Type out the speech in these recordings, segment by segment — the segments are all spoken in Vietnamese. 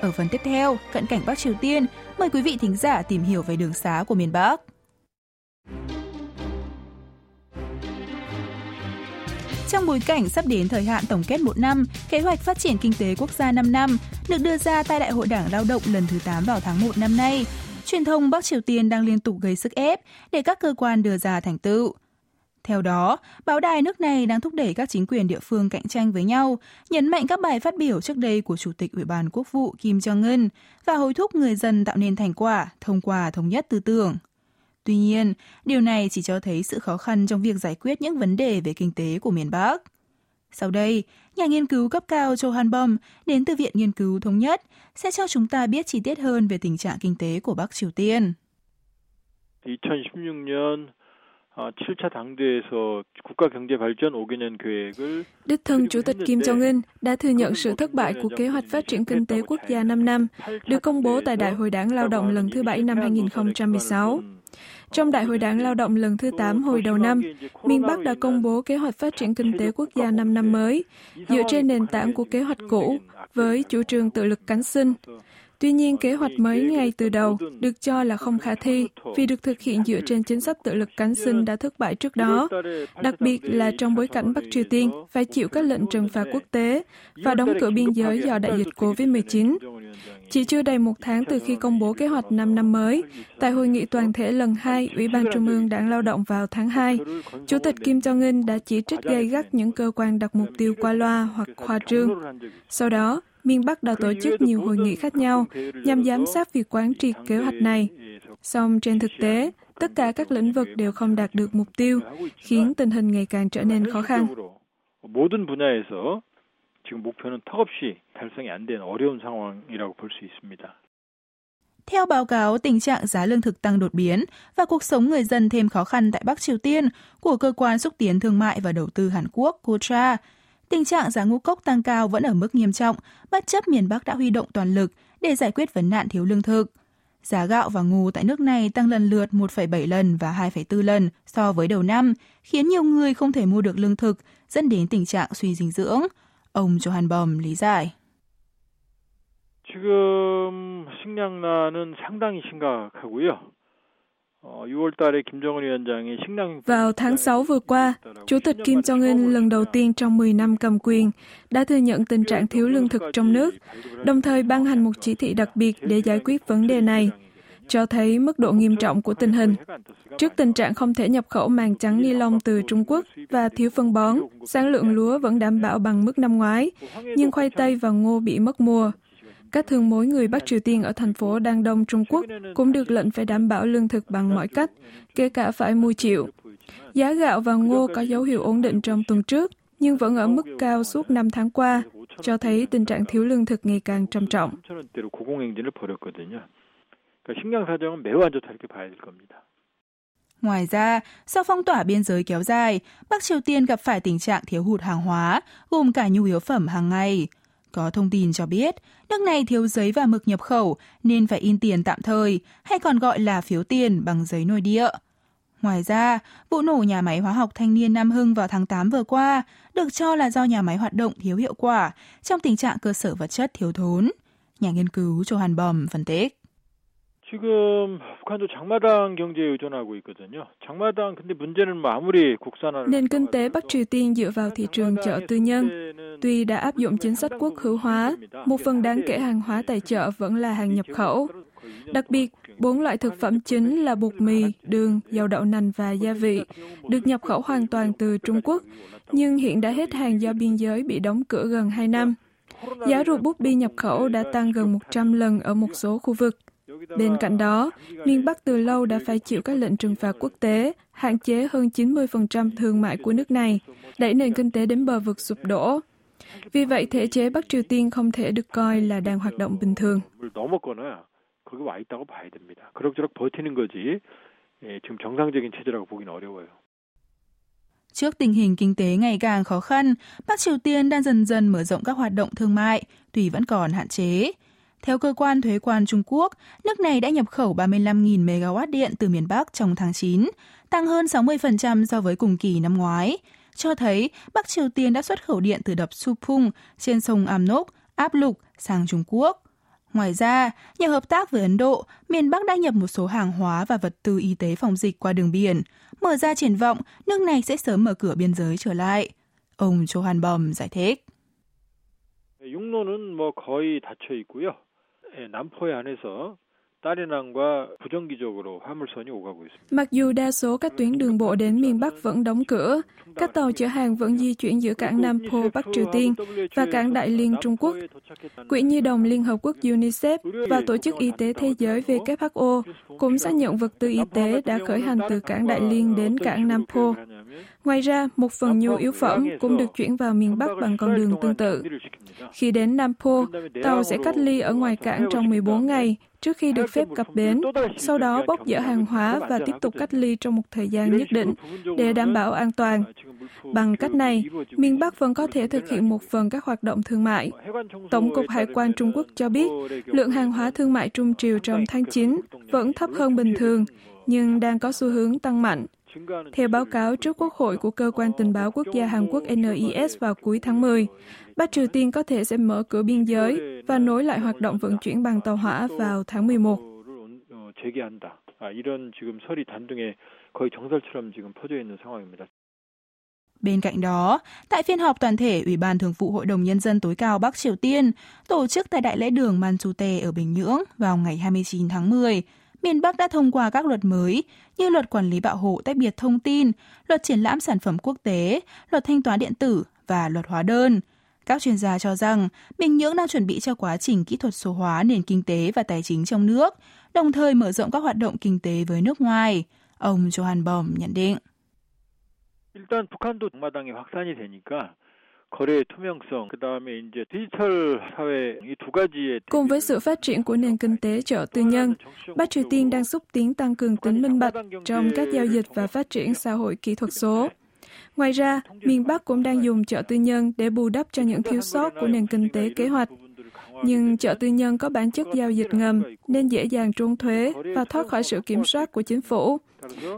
Ở phần tiếp theo, cận cảnh Bắc Triều Tiên, mời quý vị thính giả tìm hiểu về đường xá của miền Bắc. Trong bối cảnh sắp đến thời hạn tổng kết một năm, kế hoạch phát triển kinh tế quốc gia 5 năm được đưa ra tại Đại hội Đảng Lao động lần thứ 8 vào tháng 1 năm nay. Truyền thông Bắc Triều Tiên đang liên tục gây sức ép để các cơ quan đưa ra thành tựu. Theo đó, báo đài nước này đang thúc đẩy các chính quyền địa phương cạnh tranh với nhau, nhấn mạnh các bài phát biểu trước đây của Chủ tịch Ủy ban Quốc vụ Kim Jong-un và hối thúc người dân tạo nên thành quả thông qua thống nhất tư tưởng. Tuy nhiên, điều này chỉ cho thấy sự khó khăn trong việc giải quyết những vấn đề về kinh tế của miền Bắc. Sau đây, nhà nghiên cứu cấp cao Châu Han Bom đến từ Viện Nghiên cứu Thống nhất sẽ cho chúng ta biết chi tiết hơn về tình trạng kinh tế của Bắc Triều Tiên. 2016년 7차 당대에서 국가 경제 발전 5개년 계획을 Đích thân Chủ tịch Kim Jong-un đã thừa nhận sự thất bại của kế hoạch phát triển kinh tế quốc gia 5 năm, được công bố tại Đại hội Đảng Lao động lần thứ bảy năm 2016. Trong Đại hội Đảng Lao động lần thứ 8 hồi đầu năm, miền Bắc đã công bố kế hoạch phát triển kinh tế quốc gia 5 năm mới, dựa trên nền tảng của kế hoạch cũ, với chủ trương tự lực cánh sinh. Tuy nhiên, kế hoạch mới ngay từ đầu được cho là không khả thi vì được thực hiện dựa trên chính sách tự lực cánh sinh đã thất bại trước đó, đặc biệt là trong bối cảnh Bắc Triều Tiên phải chịu các lệnh trừng phạt quốc tế và đóng cửa biên giới do đại dịch COVID-19. Chỉ chưa đầy một tháng từ khi công bố kế hoạch 5 năm mới, tại hội nghị toàn thể lần 2 Ủy ban Trung ương Đảng Lao động vào tháng 2, Chủ tịch Kim Jong-un đã chỉ trích gay gắt những cơ quan đặt mục tiêu qua loa hoặc khoa trương. Sau đó, miền Bắc đã tổ chức nhiều hội nghị khác nhau nhằm giám sát việc quán triệt kế hoạch này. Song trên thực tế, tất cả các lĩnh vực đều không đạt được mục tiêu, khiến tình hình ngày càng trở nên khó khăn. 모든 분야에서 지금 목표는 턱없이 달성이 안 된 어려운 상황이라고 볼 수 있습니다. Theo báo cáo, tình trạng giá lương thực tăng đột biến và cuộc sống người dân thêm khó khăn tại Bắc Triều Tiên của Cơ quan Xúc tiến Thương mại và Đầu tư Hàn Quốc KOTRA, tình trạng giá ngũ cốc tăng cao vẫn ở mức nghiêm trọng, bất chấp miền Bắc đã huy động toàn lực để giải quyết vấn nạn thiếu lương thực. Giá gạo và ngô tại nước này tăng lần lượt 1,7 lần và 2,4 lần so với đầu năm, khiến nhiều người không thể mua được lương thực, dẫn đến tình trạng suy dinh dưỡng. Ông Johan Bom lý giải. 지금 식량난은 상당히 심각하고요. Vào tháng 6 vừa qua, Chủ tịch Kim Jong-un lần đầu tiên trong 10 năm cầm quyền đã thừa nhận tình trạng thiếu lương thực trong nước, đồng thời ban hành một chỉ thị đặc biệt để giải quyết vấn đề này, cho thấy mức độ nghiêm trọng của tình hình. Trước tình trạng không thể nhập khẩu màng trắng ni lông từ Trung Quốc và thiếu phân bón, sản lượng lúa vẫn đảm bảo bằng mức năm ngoái, nhưng khoai tây và ngô bị mất mùa. Các thương mối người Bắc Triều Tiên ở thành phố Đan Đông Trung Quốc cũng được lệnh phải đảm bảo lương thực bằng mọi cách, kể cả phải mua chịu. Giá gạo và ngô có dấu hiệu ổn định trong tuần trước, nhưng vẫn ở mức cao suốt 5 tháng qua, cho thấy tình trạng thiếu lương thực ngày càng trầm trọng. Ngoài ra, sau phong tỏa biên giới kéo dài, Bắc Triều Tiên gặp phải tình trạng thiếu hụt hàng hóa, gồm cả nhu yếu phẩm hàng ngày. Có thông tin cho biết, nước này thiếu giấy và mực nhập khẩu nên phải in tiền tạm thời, hay còn gọi là phiếu tiền bằng giấy nội địa. Ngoài ra, vụ nổ nhà máy hóa học thanh niên Nam Hưng vào tháng 8 vừa qua được cho là do nhà máy hoạt động thiếu hiệu quả trong tình trạng cơ sở vật chất thiếu thốn. Nhà nghiên cứu Cho Hàn phân tích. 지금 북한도 장마당 경제에 의존하고 있거든요. 장마당 근데 문제는 뭐 아무리 국산화를 Nền kinh tế Bắc Triều Tiên dựa vào thị trường chợ tư nhân. Tuy đã áp dụng chính sách quốc hữu hóa, một phần đáng kể hàng hóa tại chợ vẫn là hàng nhập khẩu. Đặc biệt, bốn loại thực phẩm chính là bột mì, đường, dầu đậu nành và gia vị được nhập khẩu hoàn toàn từ Trung Quốc, nhưng hiện đã hết hàng do biên giới bị đóng cửa gần 2 năm. Giá ruột bút bi nhập khẩu đã tăng gần 100 lần ở một số khu vực. Bên cạnh đó, miền Bắc từ lâu đã phải chịu các lệnh trừng phạt quốc tế, hạn chế hơn 90% thương mại của nước này, đẩy nền kinh tế đến bờ vực sụp đổ. Vì vậy, thể chế Bắc Triều Tiên không thể được coi là đang hoạt động bình thường. Trước tình hình kinh tế ngày càng khó khăn, Bắc Triều Tiên đang dần dần mở rộng các hoạt động thương mại, tuy vẫn còn hạn chế. Theo cơ quan thuế quan Trung Quốc, nước này đã nhập khẩu 35.000 MW điện từ miền Bắc trong tháng 9, tăng hơn 60% so với cùng kỳ năm ngoái, cho thấy Bắc Triều Tiên đã xuất khẩu điện từ đập Supung trên sông Amnok áp lục sang Trung Quốc. Ngoài ra, nhờ hợp tác với Ấn Độ, miền Bắc đã nhập một số hàng hóa và vật tư y tế phòng dịch qua đường biển, mở ra triển vọng nước này sẽ sớm mở cửa biên giới trở lại. Ông Johan Bom giải thích. 육로는 뭐 거의 닫혀 있고요. 남포해 안에서 Mặc dù đa số các tuyến đường bộ đến miền Bắc vẫn đóng cửa, các tàu chở hàng vẫn di chuyển giữa cảng Nam Po, Bắc Triều Tiên và cảng Đại Liên Trung Quốc. Quỹ Nhi đồng Liên Hợp Quốc UNICEF và Tổ chức Y tế Thế giới WHO cũng xác nhận vật tư y tế đã khởi hành từ cảng Đại Liên đến cảng Nam Po. Ngoài ra, một phần nhu yếu phẩm cũng được chuyển vào miền Bắc bằng con đường tương tự. Khi đến Nam Po, tàu sẽ cách ly ở ngoài cảng trong 14 ngày trước khi được phép cập bến, sau đó bốc dỡ hàng hóa và tiếp tục cách ly trong một thời gian nhất định để đảm bảo an toàn. Bằng cách này, miền Bắc vẫn có thể thực hiện một phần các hoạt động thương mại. Tổng cục Hải quan Trung Quốc cho biết, lượng hàng hóa thương mại trung triều trong tháng 9 vẫn thấp hơn bình thường, nhưng đang có xu hướng tăng mạnh. Theo báo cáo trước Quốc hội của Cơ quan Tình báo Quốc gia Hàn Quốc NIS vào cuối tháng 10, Bắc Triều Tiên có thể sẽ mở cửa biên giới và nối lại hoạt động vận chuyển bằng tàu hỏa vào tháng 11. Bên cạnh đó, tại phiên họp toàn thể Ủy ban Thường vụ Hội đồng Nhân dân tối cao Bắc Triều Tiên tổ chức tại Đại lễ đường Manchute ở Bình Nhưỡng vào ngày 29 tháng 10, miền Bắc đã thông qua các luật mới như luật quản lý bảo hộ tách biệt thông tin, luật triển lãm sản phẩm quốc tế, luật thanh toán điện tử và luật hóa đơn. Các chuyên gia cho rằng Bình Nhưỡng đang chuẩn bị cho quá trình kỹ thuật số hóa nền kinh tế và tài chính trong nước, đồng thời mở rộng các hoạt động kinh tế với nước ngoài. Ông Johan Bom nhận định. 일단 북한도 마당이 확산이 되니까 거래의 투명성, 그다음에 이제 디지털 사회 이 두 가지의 Cùng với sự phát triển của nền kinh tế chợ tư nhân, Bắc Triều Tiên đang xúc tiến tăng cường tính minh bạch trong các giao dịch và phát triển xã hội kỹ thuật số. Ngoài ra, miền Bắc cũng đang dùng chợ tư nhân để bù đắp cho những thiếu sót của nền kinh tế kế hoạch. Nhưng chợ tư nhân có bản chất giao dịch ngầm nên dễ dàng trốn thuế và thoát khỏi sự kiểm soát của chính phủ.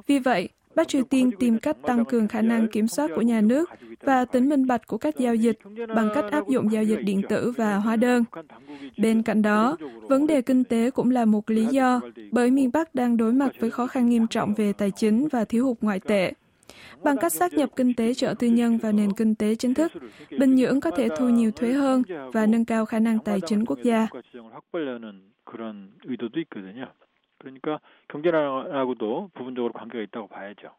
Vì vậy, Bắc Triều Tiên tìm cách tăng cường khả năng kiểm soát của nhà nước và tính minh bạch của các giao dịch bằng cách áp dụng giao dịch điện tử và hóa đơn. Bên cạnh đó, vấn đề kinh tế cũng là một lý do bởi miền Bắc đang đối mặt với khó khăn nghiêm trọng về tài chính và thiếu hụt ngoại tệ. Bằng cách xác nhập kinh tế chợ tư nhân vào nền kinh tế chính thức, Bình Nhưỡng có thể thu nhiều thuế hơn và nâng cao khả năng tài chính quốc gia. 그러니까 경제랑하고도 부분적으로 관계가 있다고 봐야죠.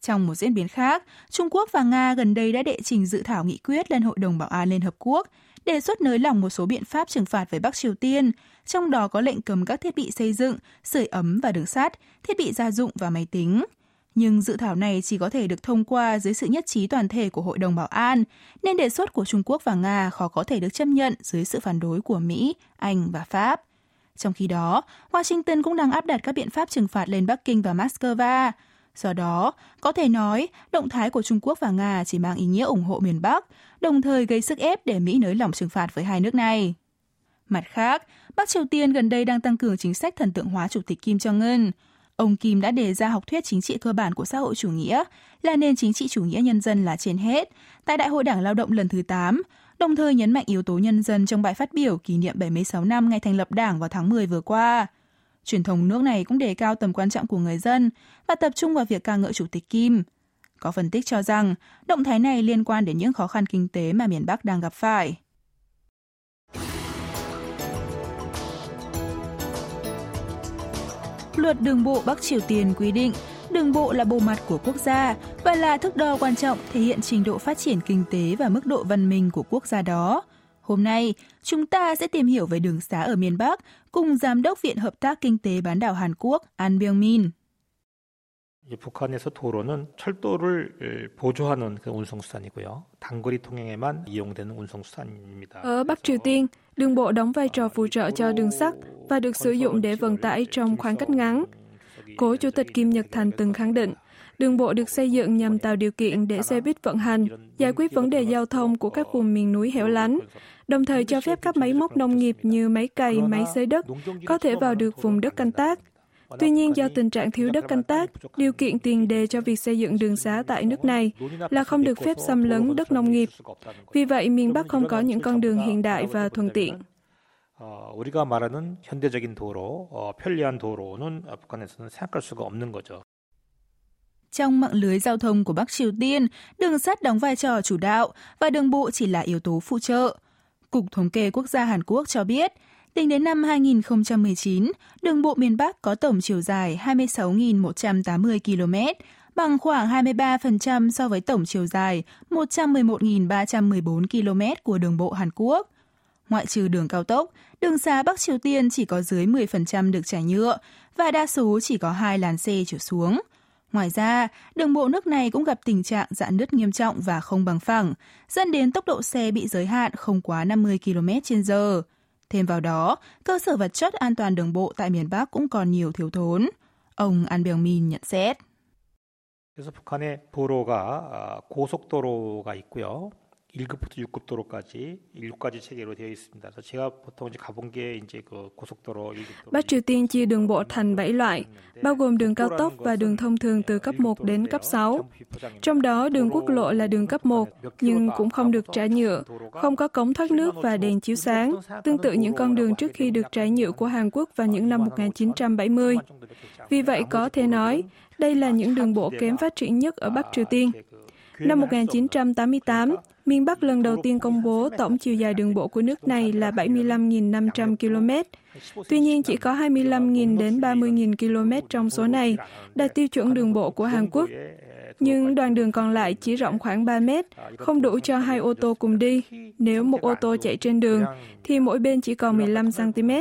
Trong một diễn biến khác, Trung Quốc và Nga gần đây đã đệ trình dự thảo nghị quyết lên Hội đồng Bảo an Liên Hợp Quốc, đề xuất nới lỏng một số biện pháp trừng phạt với Bắc Triều Tiên, trong đó có lệnh cấm các thiết bị xây dựng, sưởi ấm và đường sắt, thiết bị gia dụng và máy tính. Nhưng dự thảo này chỉ có thể được thông qua dưới sự nhất trí toàn thể của Hội đồng Bảo an, nên đề xuất của Trung Quốc và Nga khó có thể được chấp nhận dưới sự phản đối của Mỹ, Anh và Pháp. Trong khi đó, Washington cũng đang áp đặt các biện pháp trừng phạt lên Bắc Kinh và Moscow. Do đó, có thể nói, động thái của Trung Quốc và Nga chỉ mang ý nghĩa ủng hộ miền Bắc, đồng thời gây sức ép để Mỹ nới lỏng trừng phạt với hai nước này. Mặt khác, Bắc Triều Tiên gần đây đang tăng cường chính sách thần tượng hóa Chủ tịch Kim Jong-un. Ông Kim đã đề ra học thuyết chính trị cơ bản của xã hội chủ nghĩa là nền chính trị chủ nghĩa nhân dân là trên hết tại Đại hội Đảng Lao động lần thứ 8, đồng thời nhấn mạnh yếu tố nhân dân trong bài phát biểu kỷ niệm 76 năm ngày thành lập Đảng vào tháng 10 vừa qua. Truyền thông nước này cũng đề cao tầm quan trọng của người dân và tập trung vào việc ca ngợi Chủ tịch Kim. Có phân tích cho rằng, động thái này liên quan đến những khó khăn kinh tế mà miền Bắc đang gặp phải. Luật đường bộ Bắc Triều Tiên quy định đường bộ là bộ mặt của quốc gia và là thước đo quan trọng thể hiện trình độ phát triển kinh tế và mức độ văn minh của quốc gia đó. Hôm nay, chúng ta sẽ tìm hiểu về đường xá ở miền Bắc cùng Giám đốc Viện Hợp tác Kinh tế bán đảo Hàn Quốc An Byung-min. 북한에서 도로는 철도를 보조하는 그 운송수단이고요. 단거리 통행에만 이용되는 운송수단입니다. Ở Bắc Triều Tiên, đường bộ đóng vai trò phụ trợ cho đường sắt và được sử dụng để vận tải trong khoảng cách ngắn. Cố Chủ tịch Kim Nhật Thành từng khẳng định, đường bộ được xây dựng nhằm tạo điều kiện để xe buýt vận hành, giải quyết vấn đề giao thông của các vùng miền núi hẻo lánh, đồng thời cho phép các máy móc nông nghiệp như máy cày, máy xới đất có thể vào được vùng đất canh tác. Tuy nhiên, do tình trạng thiếu đất canh tác, điều kiện tiền đề cho việc xây dựng đường xá tại nước này là không được phép xâm lấn đất nông nghiệp. Vì vậy, miền Bắc không có những con đường hiện đại và thuận tiện. 우리가 말하는 현대적인 도로, 편리한 도로는 북한에서는 생각할 수가 없는 거죠. Trong mạng lưới giao thông của Bắc Triều Tiên, đường sắt đóng vai trò chủ đạo và đường bộ chỉ là yếu tố phụ trợ. Cục Thống kê Quốc gia Hàn Quốc cho biết, tính đến năm 2019, đường bộ miền Bắc có tổng chiều dài 26.180 km, bằng khoảng 23% so với tổng chiều dài 111.314 km của đường bộ Hàn Quốc. Ngoại trừ đường cao tốc, đường xá Bắc Triều Tiên chỉ có dưới 10% được trải nhựa và đa số chỉ có hai làn xe trở xuống. Ngoài ra, đường bộ nước này cũng gặp tình trạng dạn nứt nghiêm trọng và không bằng phẳng, dẫn đến tốc độ xe bị giới hạn không quá 50 km h Thêm vào đó, cơ sở vật chất an toàn đường bộ tại miền Bắc cũng còn nhiều thiếu thốn. Ông An Byung Min nhận xét. 그래서 북한의 도로가 고속도로가 있고요. 1급부터 6급 도로까지 6가지 체계로 되어 있습니다. 그래서 제가 보통 이제 가본 게 이제 그 고속도로 1급 Bắc Triều Tiên chia đường bộ thành 7 loại, bao gồm đường cao tốc và đường thông thường từ cấp 1 đến cấp 6. Trong đó, đường quốc lộ là đường cấp 1, nhưng cũng không được trải nhựa, không có cống thoát nước và đèn chiếu sáng, tương tự những con đường trước khi được trải nhựa của Hàn Quốc vào những năm 1970. Vì vậy, có thể nói, đây là những đường bộ kém phát triển nhất ở Bắc Triều Tiên. Năm 1988, miền Bắc lần đầu tiên công bố tổng chiều dài đường bộ của nước này là 75.500 km. Tuy nhiên, chỉ có 25.000 đến 30.000 km trong số này đạt tiêu chuẩn đường bộ của Hàn Quốc. Nhưng đoạn đường còn lại chỉ rộng khoảng 3 mét, không đủ cho hai ô tô cùng đi. Nếu một ô tô chạy trên đường, thì mỗi bên chỉ còn 15 cm.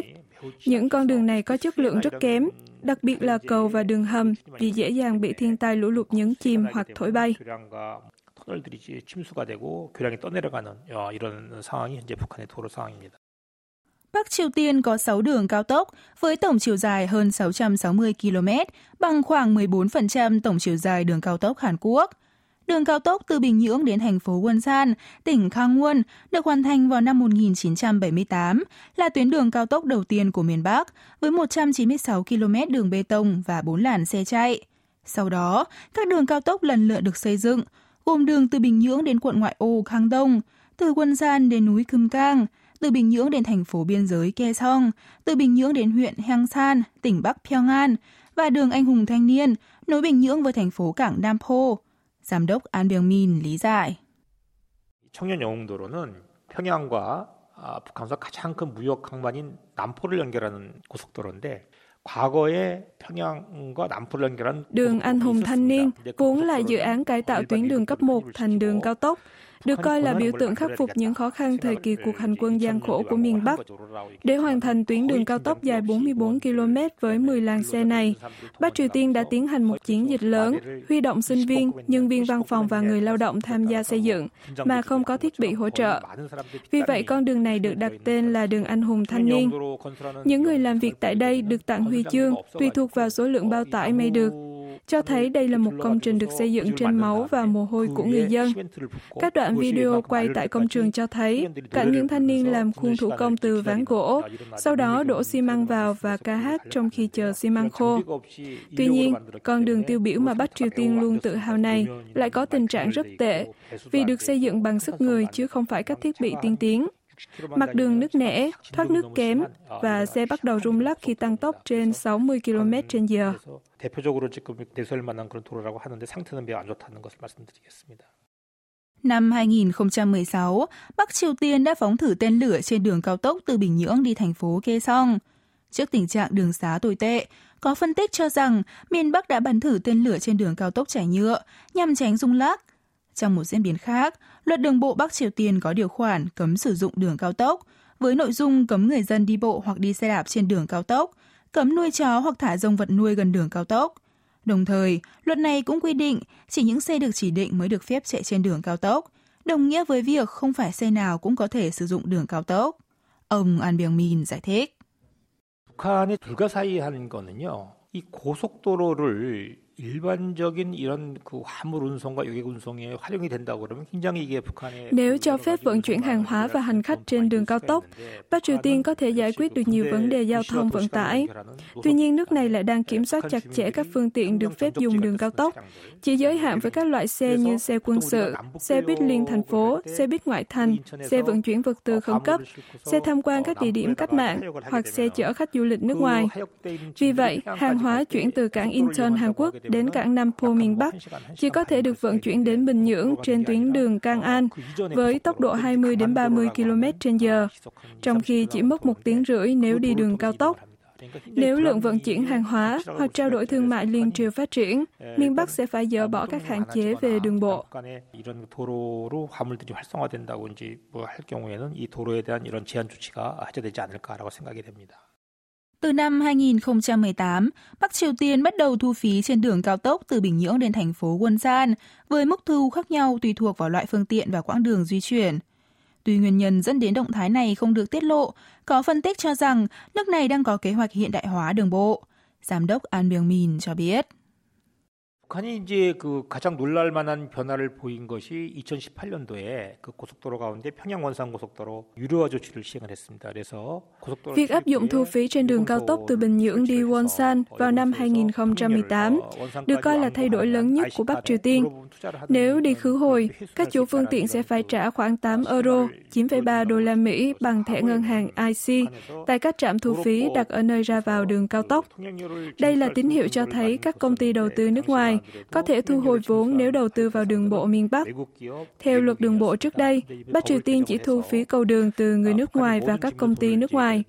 Những con đường này có chất lượng rất kém, đặc biệt là cầu và đường hầm vì dễ dàng bị thiên tai lũ lụt nhấn chìm hoặc thổi bay. 터널들이 침수가 되고 교량이 떠내려가는 이런 상황이 현재 북한의 도로 상황입니다. Bắc Triều Tiên có 6 đường cao tốc với tổng chiều dài hơn 660 km, bằng khoảng 14% tổng chiều dài đường cao tốc Hàn Quốc. Đường cao tốc từ Bình Nhưỡng đến thành phố Wonsan, tỉnh Gangwon, được hoàn thành vào năm 1978, là tuyến đường cao tốc đầu tiên của miền Bắc, với 196 km đường bê tông và 4 làn xe chạy. Sau đó, các đường cao tốc lần lượt được xây dựng, gồm đường từ Bình Nhưỡng đến quận ngoại ô Khang Đông, từ Quân San đến núi Cơm Cang, từ Bình Nhưỡng đến thành phố biên giới Kaesong, từ Bình Nhưỡng đến huyện Hangsan, tỉnh Bắc Pyongan, và đường Anh Hùng Thanh Niên, nối Bình Nhưỡng với thành phố cảng Nampo. Giám đốc An Byung Min lý giải. 청년 영웅도로는 평양과 북한과 가장 큰 무역 항만인 남포를 연결하는 고속도로인데 Đường Anh Hùng Thanh Niên vốn là dự án cải tạo tuyến đường cấp 1 thành đường cao tốc, được coi là biểu tượng khắc phục những khó khăn thời kỳ cuộc hành quân gian khổ của miền Bắc. Để hoàn thành tuyến đường cao tốc dài 44 km với 10 làn xe này, Bắc Triều Tiên đã tiến hành một chiến dịch lớn, huy động sinh viên, nhân viên văn phòng và người lao động tham gia xây dựng, mà không có thiết bị hỗ trợ. Vì vậy, con đường này được đặt tên là đường Anh Hùng Thanh Niên. Những người làm việc tại đây được tặng huy chương, tùy thuộc vào số lượng bao tải may được cho thấy đây là một công trình được xây dựng trên máu và mồ hôi của người dân. Các đoạn video quay tại công trường cho thấy cảnh những thanh niên làm khuôn thủ công từ ván gỗ, sau đó đổ xi măng vào và ca hát trong khi chờ xi măng khô. Tuy nhiên, con đường tiêu biểu mà Bắc Triều Tiên luôn tự hào này lại có tình trạng rất tệ vì được xây dựng bằng sức người chứ không phải các thiết bị tiên tiến. Mặt đường nứt nẻ, thoát nước kém và xe bắt đầu rung lắc khi tăng tốc trên 60 km h 대표적으로 지금 내세울 만한 그런 도로라고 하는데 상태는 매우 안 좋다는 것을 말씀드리겠습니다. Năm 2016, Bắc Triều Tiên đã phóng thử tên lửa trên đường cao tốc từ Bình Nhưỡng đi thành phố Kaesong. Trước tình trạng đường xá tồi tệ, có phân tích cho rằng miền Bắc đã bắn thử tên lửa trên đường cao tốc trải nhựa nhằm tránh rung lắc. Trong một diễn biến khác, luật đường bộ Bắc Triều Tiên có điều khoản cấm sử dụng đường cao tốc, với nội dung cấm người dân đi bộ hoặc đi xe đạp trên đường cao tốc, cấm nuôi chó hoặc thả rông vật nuôi gần đường cao tốc. Đồng thời, luật này cũng quy định chỉ những xe được chỉ định mới được phép chạy trên đường cao tốc, đồng nghĩa với việc không phải xe nào cũng có thể sử dụng đường cao tốc. Ông An Byung Min giải thích. 북한이 불가사의한 거는요. 이 고속도로를 nếu cho phép vận chuyển hàng hóa và hành khách trên đường cao tốc, Bắc Triều Tiên có thể giải quyết được nhiều vấn đề giao thông vận tải. Tuy nhiên, nước này lại đang kiểm soát chặt chẽ các phương tiện được phép dùng đường cao tốc, chỉ giới hạn với các loại xe như xe quân sự, xe buýt liên thành phố, xe buýt ngoại thành, xe vận chuyển vật tư khẩn cấp, xe tham quan các địa điểm cách mạng hoặc xe chở khách du lịch nước ngoài. Vì vậy, hàng hóa chuyển từ cảng Incheon Hàn Quốc đến cảng Nam Po miền Bắc chỉ có thể được vận chuyển đến Bình Nhưỡng trên tuyến đường Cang An với tốc độ 20 đến 30 km h trong khi chỉ mất một tiếng rưỡi nếu đi đường cao tốc. Nếu lượng vận chuyển hàng hóa hoặc trao đổi thương mại liên triều phát triển, miền Bắc sẽ phải dỡ bỏ các hạn chế về đường bộ. Từ năm 2018, Bắc Triều Tiên bắt đầu thu phí trên đường cao tốc từ Bình Nhưỡng đến thành phố Wonsan, với mức thu khác nhau tùy thuộc vào loại phương tiện và quãng đường di chuyển. Tuy nguyên nhân dẫn đến động thái này không được tiết lộ, có phân tích cho rằng nước này đang có kế hoạch hiện đại hóa đường bộ. Giám đốc An Byung-min cho biết. 북한이 이제 그 가장 놀랄 만한 변화를 보인 것이 2018년도에 그 고속도로 가운데 평양 원산 고속도로 유료화 조치를 시행을 했습니다. 그래서 고속도로 Việc áp dụng thu phí trên đường cao tốc từ Bình Nhưỡng đi Wonsan vào năm 2018 được coi là thay đổi lớn nhất của Bắc Triều Tiên. Nếu đi khứ hồi, các chủ phương tiện sẽ phải trả khoảng 8 euro, 9,3 đô la Mỹ bằng thẻ ngân hàng IC tại các trạm thu phí đặt ở nơi ra vào đường cao tốc. Đây là tín hiệu cho thấy các công ty đầu tư nước ngoài có thể thu hồi vốn nếu đầu tư vào đường bộ miền Bắc. Theo luật đường bộ trước đây, Bắc Triều Tiên chỉ thu phí cầu đường từ người nước ngoài và các công ty nước ngoài.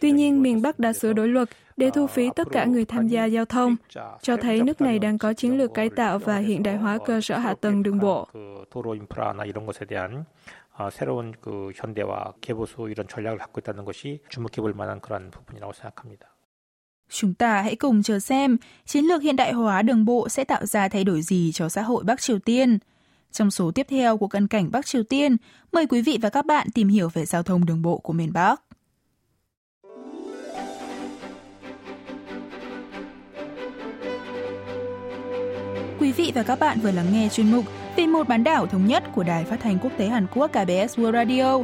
Tuy nhiên, miền Bắc đã sửa đổi luật để thu phí tất cả người tham gia giao thông, cho thấy nước này đang có chiến lược cải tạo và hiện đại hóa cơ sở hạ tầng đường bộ. 도로 인프라나 이런 것에 대한 새로운 그 현대화 개보수 이런 전략을 갖고 있다는 것이 주목해 볼 만한 그런 부분이라고 생각합니다. Chúng ta hãy cùng chờ xem chiến lược hiện đại hóa đường bộ sẽ tạo ra thay đổi gì cho xã hội Bắc Triều Tiên. Trong số tiếp theo của cận cảnh Bắc Triều Tiên, mời quý vị và các bạn tìm hiểu về giao thông đường bộ của miền Bắc. Quý vị và các bạn vừa lắng nghe chuyên mục Vì một bán đảo thống nhất của Đài Phát thanh Quốc tế Hàn Quốc KBS World Radio.